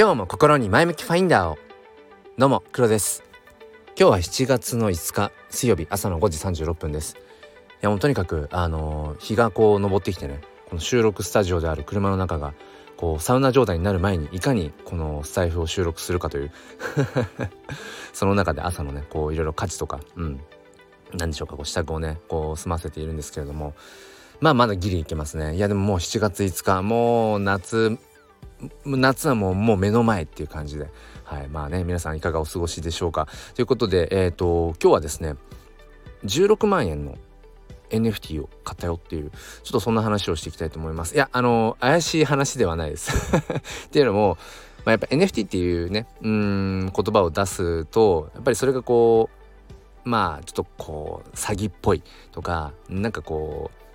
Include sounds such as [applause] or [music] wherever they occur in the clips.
今日も心に前向きファインダーを。どうも黒です。今日は7月の5日水曜日朝の5時36分です。いやもうとにかくあのー、日がこう昇ってきてねこの収録スタジオである車の中がこうサウナ状態になる前にいかにこのスタイフを収録するかという [laughs] その中で朝のねこういろいろ家事とかうん何でしょうかこう支度をねこう済ませているんですけれどもまあまだギリいけますね。いやでももう7月5日もう夏夏はもうもう目の前っていう感じで。はい。まあね皆さんいかがお過ごしでしょうか。ということでえっ、ー、と今日はですね16万円の NFT を買ったよっていうちょっとそんな話をしていきたいと思います。いやあの怪しい話ではないです。[laughs] っていうのも、まあ、やっぱ NFT っていうねうん言葉を出すとやっぱりそれがこうまあちょっとこう詐欺っぽいとかなんかこう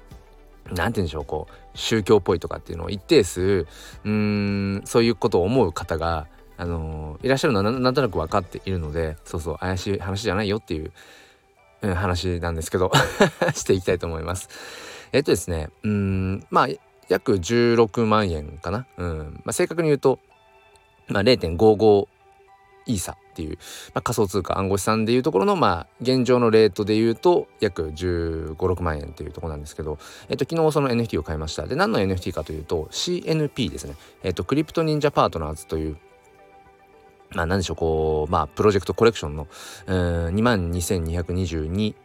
何て言うんでしょうこう宗教っぽいとかっていうのを一定数うんそういうことを思う方が、あのー、いらっしゃるのはなんとなく分かっているのでそうそう怪しい話じゃないよっていう、うん、話なんですけど [laughs] していきたいと思います。えっとですねうんまあ約16万円かな、うんまあ、正確に言うと、まあ、0.55イーサっていう、まあ、仮想通貨暗号資産でいうところのまあ現状のレートでいうと約1 5 6万円っていうところなんですけど、えっと、昨日その NFT を買いました。で何の NFT かというと CNP ですね、えっと、クリプト忍者パートナーズというまあ何でしょうこうまあプロジェクトコレクションの2万2222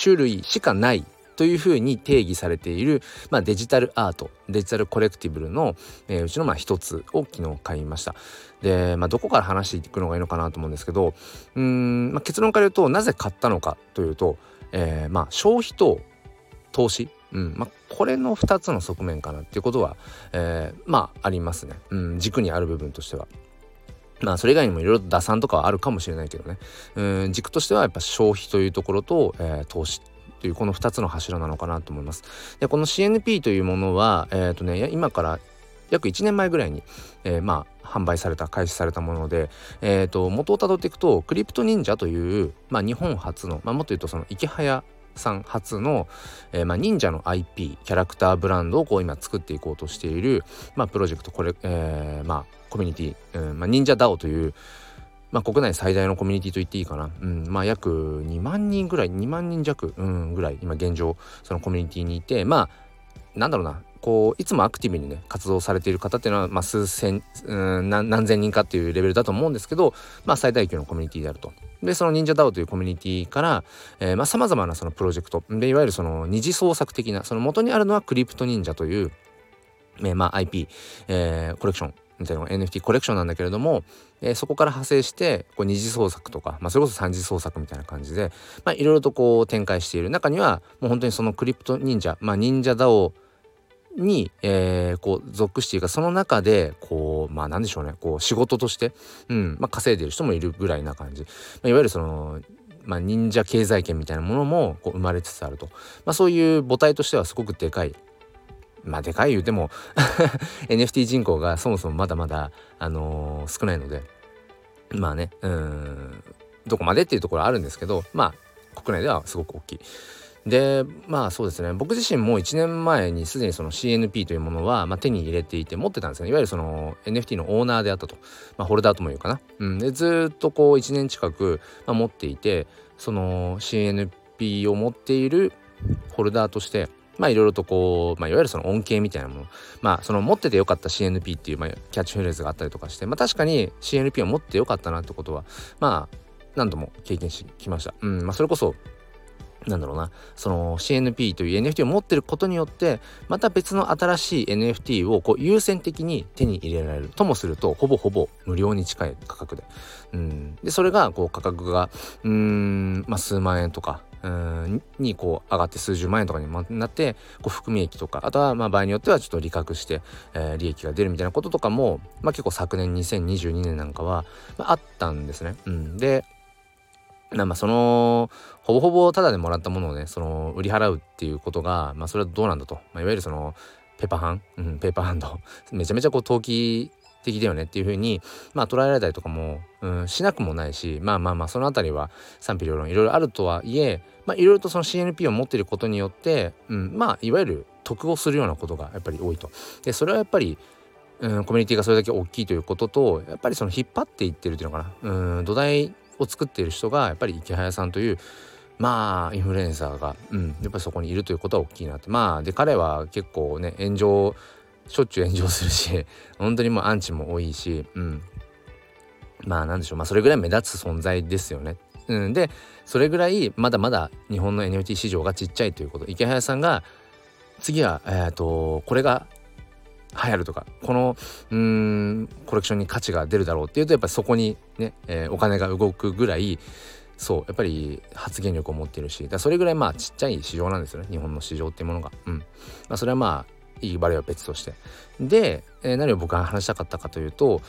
種類しかないというふうに定義されている、まあ、デジタルアートデジタルコレクティブルの、えー、うちのまあ一つを昨日買いました。で、まあ、どこから話していくのがいいのかなと思うんですけどうん、まあ、結論から言うとなぜ買ったのかというと、えー、まあ消費と投資うんまあ、これの2つの側面かなっていうことは、えー、まあありますね、うん、軸にある部分としては。まあそれ以外にもいろいろ打算とかはあるかもしれないけどね。うん軸としてはやっぱ消費というところと、えー、投資というこの2つの柱なのかなと思います。でこの CNP というものは、えーとね、今から約1年前ぐらいに、えー、まあ販売された開始されたもので、えーと、元をたどっていくとクリプト忍者という、まあ、日本初の、まあ、もっと言うとその池早さん初の、えー、まあ、忍者の IP キャラクターブランドをこう今作っていこうとしている、まあ、プロジェクトこれ、えー、まあコミュニティ、うんまあ、忍者 DAO というまあ、国内最大のコミュニティと言っていいかな、うん。まあ、約2万人ぐらい2万人弱、うん、ぐらい今現状そのコミュニティにいてまあなんだろうな。こういつもアクティブにね活動されている方っていうのは、まあ、数千、うん、何何千人かっていうレベルだと思うんですけど、まあ、最大級のコミュニティであると。でその忍者 DAO というコミュニティからさまざ、まなそのプロジェクト。でいわゆるその二次創作的なその元にあるのはクリプト忍者という、えー、まあ IP、えー、コレクション。みたいな NFT コレクションなんだけれども、えー、そこから派生してこう二次創作とか、まあ、それこそ三次創作みたいな感じでいろいろとこう展開している。中にはもう本当にそのクリプト忍者、まあ、忍者 DAO に、えー、こう属しているかその中でこうまあなんでしょうね。こう仕事として、うんまあ、稼いでる人もいるぐらいな感じ、まあ、いわゆるそのまあ、忍者経済圏みたいなものもこう生まれつつあると、まあ、そういう母体としてはすごくでかいまあでかい言うても [laughs] NFT 人口がそもそもまだまだ、あのー、少ないのでまあねうんどこまでっていうところあるんですけどまあ国内ではすごく大きい。でまあそうですね。僕自身も1年前にすでにその CNP というものは、まあ、手に入れていて持ってたんですね。いわゆるその NFT のオーナーであったと、まあ、ホルダーとも言うかな、うん、でずっとこう1年近く、まあ、持っていてその CNP を持っているホルダーとしてまあいろいろとこう、まあ、いわゆるその恩恵みたいなもの。まあその持っててよかった CNP っていう、まあ、キャッチフレーズがあったりとかしてまあ確かに CNP を持ってよかったなってことはまあ何度も経験してきました。うんまあ、それこそなんだろうな。その CNP という NFT を持ってることによってまた別の新しい NFT をこう優先的に手に入れられるともするとほぼほぼ無料に近い価格で,、うん、でそれがこう価格がうん、まあ、数万円とかうんにこう上がって数十万円とかになってこう含み益とかあとはまあ場合によってはちょっと利確して、えー、利益が出るみたいなこととかも、まあ、結構昨年2022年なんかは、まあ、あったんですね。うん、でまあそのほぼほぼタダでもらったものをねその売り払うっていうことがまあそれはどうなんだと、まあ、いわゆるそのペーパーハン、うん、ペーパーハンド。めちゃめちゃこう投機的だよねっていうふうにまあ捉えられたりとかも、うん、しなくもないしまあまあまあその辺りは賛否両論いろいろあるとはいえまあいろいろとその CNP を持っていることによって、うん、まあいわゆる得をするようなことがやっぱり多いと。でそれはやっぱりうん、コミュニティがそれだけ大きいということとやっぱりその引っ張っていってるっていうのかなうん土台を作っている人がやっぱり池早さんというまあインフルエンサーが、うん、やっぱりそこにいるということは大きいなってまあで彼は結構ね炎上しょっちゅう炎上するし [laughs] 本当にもうアンチも多いし、うん、まあなんでしょう。まあそれぐらい目立つ存在ですよね。うん、でそれぐらいまだまだ日本の NFT 市場がちっちゃいということ。池早さんが次は、えーと、これが流行るとかこのうんコレクションに価値が出るだろうっていうとやっぱりそこにね、えー、お金が動くぐらいそうやっぱり発言力を持っているし。だそれぐらいまあちっちゃい市場なんですよね。日本の市場っていうものが。うん。まあ、それはまあいい悪いは別として。で、えー、何を僕が話したかったかというと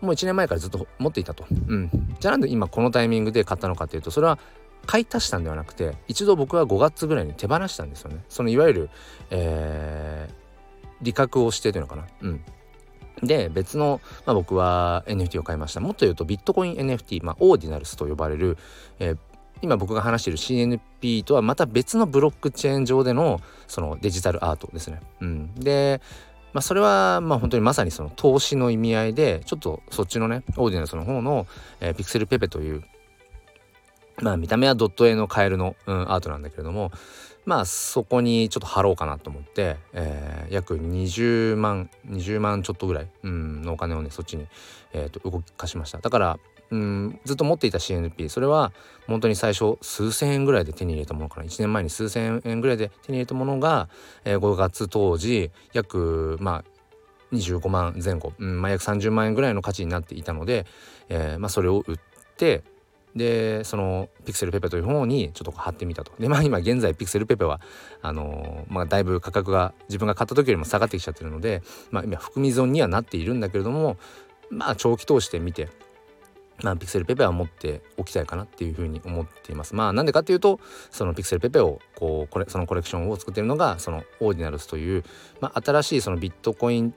もう1年前からずっと持っていたと。うん、じゃあなんで今このタイミングで買ったのかというとそれは買い足したんではなくて一度僕は5月ぐらいに手放したんですよね。そのいわゆる、えー、利確をしてというのかな。うん、で別の、まあ、僕は NFT を買いましたもっと言うとビットコイン NFT、まあ、オーディナルスと呼ばれる、えー、今僕が話している CNP とはまた別のブロックチェーン上でのそのデジタルアートですね。うん、でまあ、それはまあ本当にまさにその投資の意味合いでちょっとそっちのねオーディナルスの方の、えー、ピクセルペペというまあ見た目はドット絵のカエルの、うん、アートなんだけれどもまあそこにちょっと貼ろうかなと思って、えー、約20万20万ちょっとぐらい、うん、のお金をねそっちに、えー、と動かしましただからうんずっと持っていた CNP それは本当に最初数千円ぐらいで手に入れたものかな。1年前に数千円ぐらいで手に入れたものが、えー、5月当時約まあ25万前後、うんまあ、約30万円ぐらいの価値になっていたので、えーまあ、それを売ってでそのピクセルペペという方にちょっと貼ってみたと。でまあ今現在ピクセルペペはあのー、まあだいぶ価格が自分が買った時よりも下がってきちゃってるのでまあ今含み損にはなっているんだけれどもまあ長期通してみてまあ、ピクセルペペは持っておきたいかなっていうふうに思っています。まあなんでかっていうとそのピクセルペペをこうこれそのコレクションを作っているのがそのオーディナルスという、まあ、新しいそのビットコイン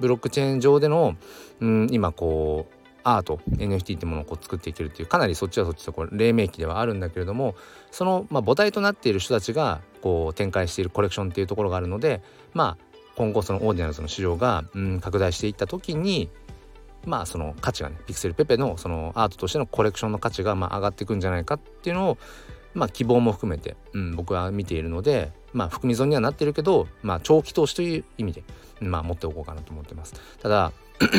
ブロックチェーン上での、うん、今こうアート NFT ってものをこう作っていけるっていうかなりそっちはそっちとこれ黎明期ではあるんだけれどもその、まあ、母体となっている人たちがこう展開しているコレクションっていうところがあるのでまあ今後そのオーディナルズの市場が、うん、拡大していった時にまあその価値がねピクセルペペのそのアートとしてのコレクションの価値がま上がっていくんじゃないかっていうのをまあ希望も含めて、うん、僕は見ているのでまあ含み損にはなってるけどまあ長期投資という意味でまあ持っておこうかなと思ってます。ただ [clears throat]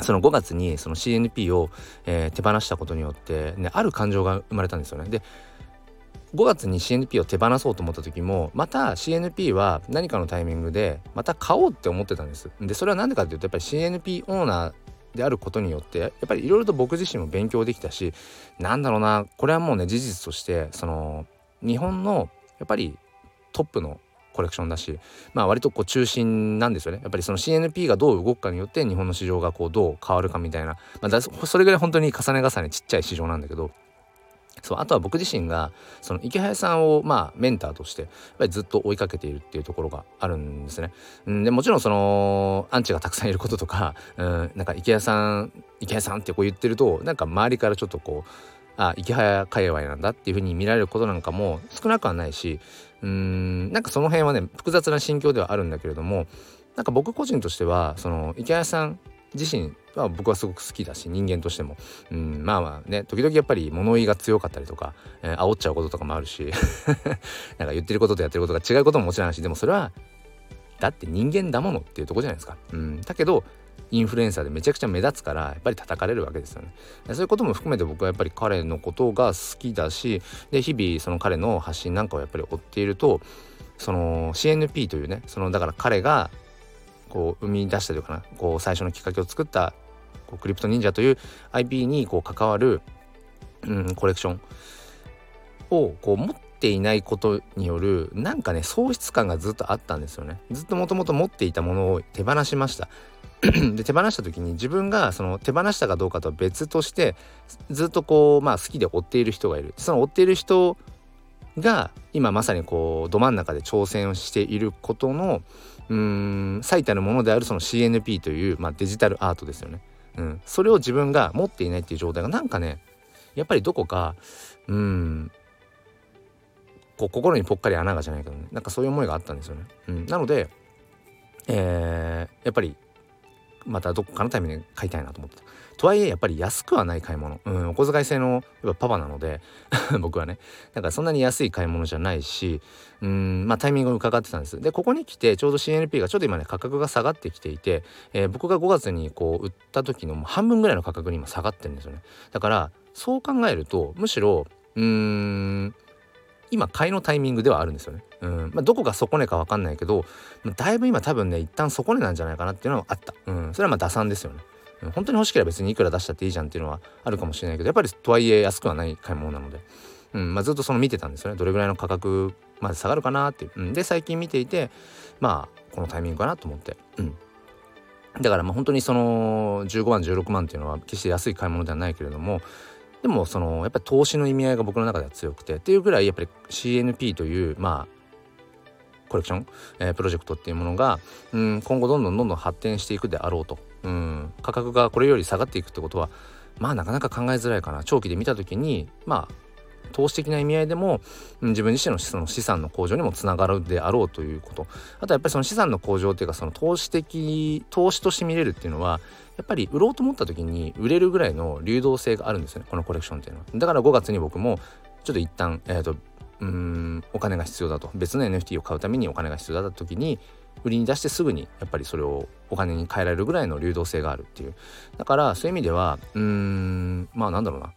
その5月にその CNP を、えー、手放したことによってねある感情が生まれたんですよね。で5月に CNP を手放そうと思った時もまた CNP は何かのタイミングでまた買おうって思ってたんです。でそれは何でかっていうとやっぱり CNP オーナーであることによってやっぱりいろいろと僕自身も勉強できたしなんだろうなこれはもうね事実としてその日本のやっぱりトップのコレクションだしまあ割とこう中心なんですよねやっぱりその CNP がどう動くかによって日本の市場がこうどう変わるかみたいな、まあ、それぐらい本当に重ね重ねちっちゃい市場なんだけどそうあとは僕自身がその池早さんをまあメンターとしてやっぱりずっと追いかけているっていうところがあるんですね。ん、でもちろんそのアンチがたくさんいることとか、[laughs] うん、なんか池谷さん池谷さんってこう言ってるとなんか周りからちょっとこうあ池早界隈なんだっていうふうに見られることなんかも少なくはないしうんなんかその辺はね複雑な心境ではあるんだけれどもなんか僕個人としてはその池谷さん自身は僕はすごく好きだし人間としても、うん、まあまあね時々やっぱり物言いが強かったりとか、えー、煽っちゃうこととかもあるし [laughs] なんか言ってることとやってることが違うことももちろんあるしでもそれはだって人間だものっていうとこじゃないですか。うん、だけどインフルエンサーでめちゃくちゃ目立つからやっぱり叩かれるわけですよね。そういうことも含めて僕はやっぱり彼のことが好きだしで日々その彼の発信なんかをやっぱり追っているとその CNP というねそのだから彼がこう生み出したというかなこう最初のきっかけを作ったこうクリプト忍者という IP にこう関わる、うん、コレクション。をこう持っていないことによるなんかね喪失感がずっとあったんですよね。ずっともともと持っていたものを手放しました。で手放した時に自分がその手放したかどうかとは別としてずっとこうまあ好きで追っている人がいる。その追っている人が今まさにこうど真ん中で挑戦をしていることのうん最たるものであるその CNP という、まあ、デジタルアートですよね。うん、それを自分が持っていないっていう状態がなんかねやっぱりどこかうんこう心にぽっかり穴がじゃないけどねなんかそういう思いがあったんですよね。うん、なので、えー、やっぱりまたどっかのタイミングで買いたいなと思ってた。とはいえやっぱり安くはない買い物、うん、お小遣い制のやっぱパパなので [laughs] 僕はね。だからそんなに安い買い物じゃないしうんまあタイミングを伺ってたんです。でここに来てちょうど CNP がちょっと今ね価格が下がってきていて、えー、僕が5月にこう売った時の半分ぐらいの価格に今下がってるんですよね。だからそう考えるとむしろうーん今買いのタイミングではあるんですよね。うん。まあ、どこが底値か分かんないけどだいぶ今多分ね一旦底値なんじゃないかなっていうのはあった。うん、それはまあ打算ですよね。本当に欲しければ別にいくら出したっていいじゃんっていうのはあるかもしれないけどやっぱりとはいえ安くはない買い物なので、うん。まあ、ずっとその見てたんですよね。どれぐらいの価格まで下がるかなっていう、うん、で最近見ていてまあこのタイミングかなと思って、うん、だからまあ本当にその15万16万っていうのは決して安い買い物ではないけれどもでもそのやっぱり投資の意味合いが僕の中では強くてっていうぐらいやっぱり CNP というまあコレクション、えー、プロジェクトっていうものが、うん、今後どんどんどんどん発展していくであろうと、うん、価格がこれより下がっていくってことはまあなかなか考えづらいかな。長期で見た時にまあ投資的な意味合いでも、うん、自分自身のその資産の向上にもつながるであろうということ。あとやっぱりその資産の向上っていうかその投資的投資として見れるっていうのはやっぱり売ろうと思った時に売れるぐらいの流動性があるんですよね。このコレクションっていうのは。だから5月に僕もちょっと一旦えっ、ー、とうんお金が必要だと。別の NFT を買うためにお金が必要だった時に売りに出してすぐにやっぱりそれをお金に換えられるぐらいの流動性があるっていう。だからそういう意味ではうーんまあなんだろうな。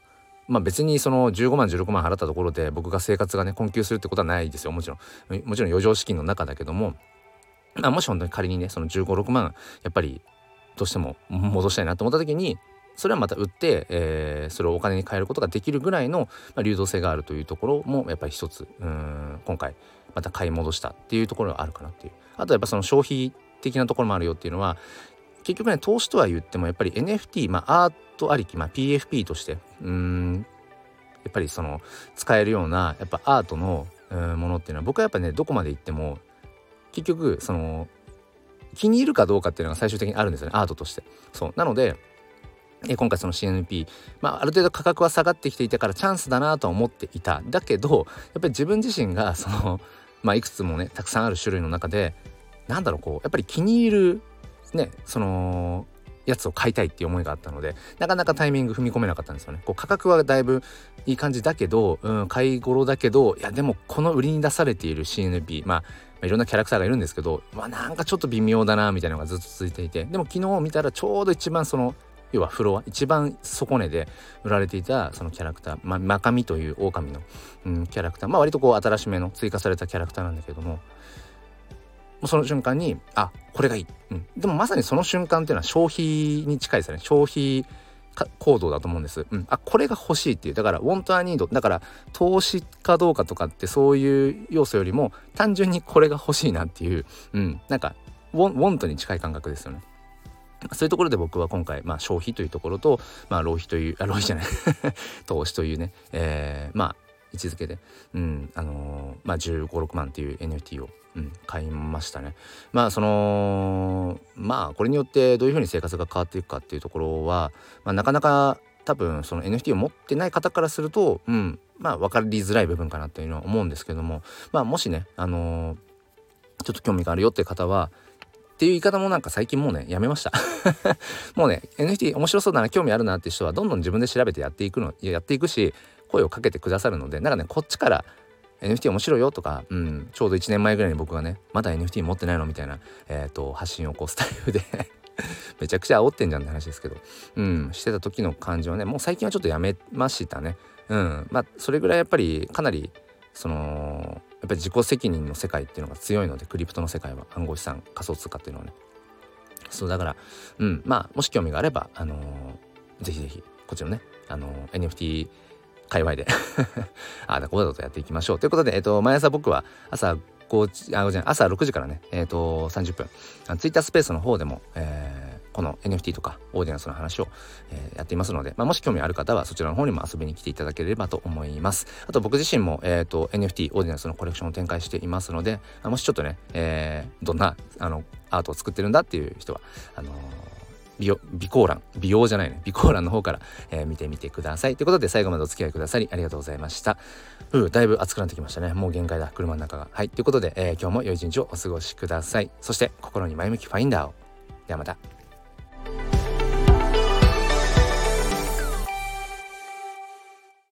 まあ別にその15万16万払ったところで僕が生活がね困窮するってことはないですよ。もちろん。もちろん余剰資金の中だけどもまあもし本当に仮にねその15、6万やっぱりどうしても戻したいなと思った時にそれはまた売って、えー、それをお金に換えることができるぐらいの、流動性があるというところもやっぱり一つうん今回また買い戻したっていうところがあるかなっていう。あとやっぱその消費的なところもあるよっていうのは結局ね投資とは言ってもやっぱり NFT まあアートありき、まあ、PFP としてうーんやっぱりその使えるようなやっぱアートのものっていうのは僕はやっぱねどこまで行っても結局その気に入るかどうかっていうのが最終的にあるんですよねアートとして。そう。なのでえ今回その CNP、まあ、ある程度価格は下がってきていたからチャンスだなとは思っていた。だけどやっぱり自分自身がその、まあ、いくつもねたくさんある種類の中でなんだろうこうやっぱり気に入るねそのやつを買いたいっていう思いがあったのでなかなかタイミング踏み込めなかったんですよね。こう価格はだいぶいい感じだけど、うん、買い頃だけどいやでもこの売りに出されている CNP まあ、いろんなキャラクターがいるんですけど、まあ、なんかちょっと微妙だなみたいなのがずっと続いていてでも昨日見たらちょうど一番その要はフロア一番底値で売られていたそのキャラクター、まあ、マカミという狼の、うん、キャラクターまあ割とこう新しめの追加されたキャラクターなんだけどもその瞬間にあこれがいい、うん、でもまさにその瞬間っていうのは消費に近いですよね。消費行動だと思うんです。うん、あこれが欲しいっていう。だからウォントアニードだから投資かどうかとかってそういう要素よりも単純にこれが欲しいなっていう、うん、なんかウォンウォントに近い感覚ですよね。そういうところで僕は今回、まあ、消費というところと、まあ、浪費という、あ、浪費じゃない。[laughs] 投資というね、えー、まあ、位置づけで、うん、あのー、まあ、15、6万っていう NFT を、うん、買いましたね。まあ、その、まあ、これによってどういうふうに生活が変わっていくかっていうところは、まあ、なかなか多分その NFT を持ってない方からすると、うん、まあ分かりづらい部分かなというのは思うんですけどもまあもしねあのー、ちょっと興味があるよっていう方はっていう言い方もなんか最近もうねやめました [laughs] もうね NFT 面白そうだな興味あるなって人はどんどん自分で調べてやっていくのやっていくし声をかけてくださるのでなんかねこっちから NFT 面白いよとか、うん、ちょうど1年前ぐらいに僕がねまだ NFT 持ってないのみたいな、えーと、発信をこうスタイルで [laughs] めちゃくちゃ煽ってんじゃんって話ですけど、うん、してた時の感じはねもう最近はちょっとやめましたね。うん、まあそれぐらいやっぱりかなりそのやっぱり自己責任の世界っていうのが強いのでクリプトの世界は暗号資産仮想通貨っていうのはねそうだからうんまあもし興味があればあのー、ぜひぜひこっちのねあのー、NFT 界隈で。[laughs] ああだこうだとやっていきましょう。ということで、えっと、毎朝僕は朝5時あじゃ朝6時からねえっ、と30分。ツイッタースペースの方でも、えーこの NFT とかオーディナンスの話を、えー、やっていますので、まあ、もし興味ある方はそちらの方にも遊びに来ていただければと思います。あと僕自身も、えーと、NFT オーディナンスのコレクションを展開していますので、もしちょっとね、えー、どんなあのアートを作ってるんだっていう人はあのー美容、美考欄、美容じゃないね、美考欄の方から、えー、見てみてください。ということで最後までお付き合いくださりありがとうございました。う、だいぶ暑くなってきましたね。もう限界だ、車の中が。はい。ということで、えー、今日も良い一日をお過ごしください。そして、心に前向きファインダーを。ではまた。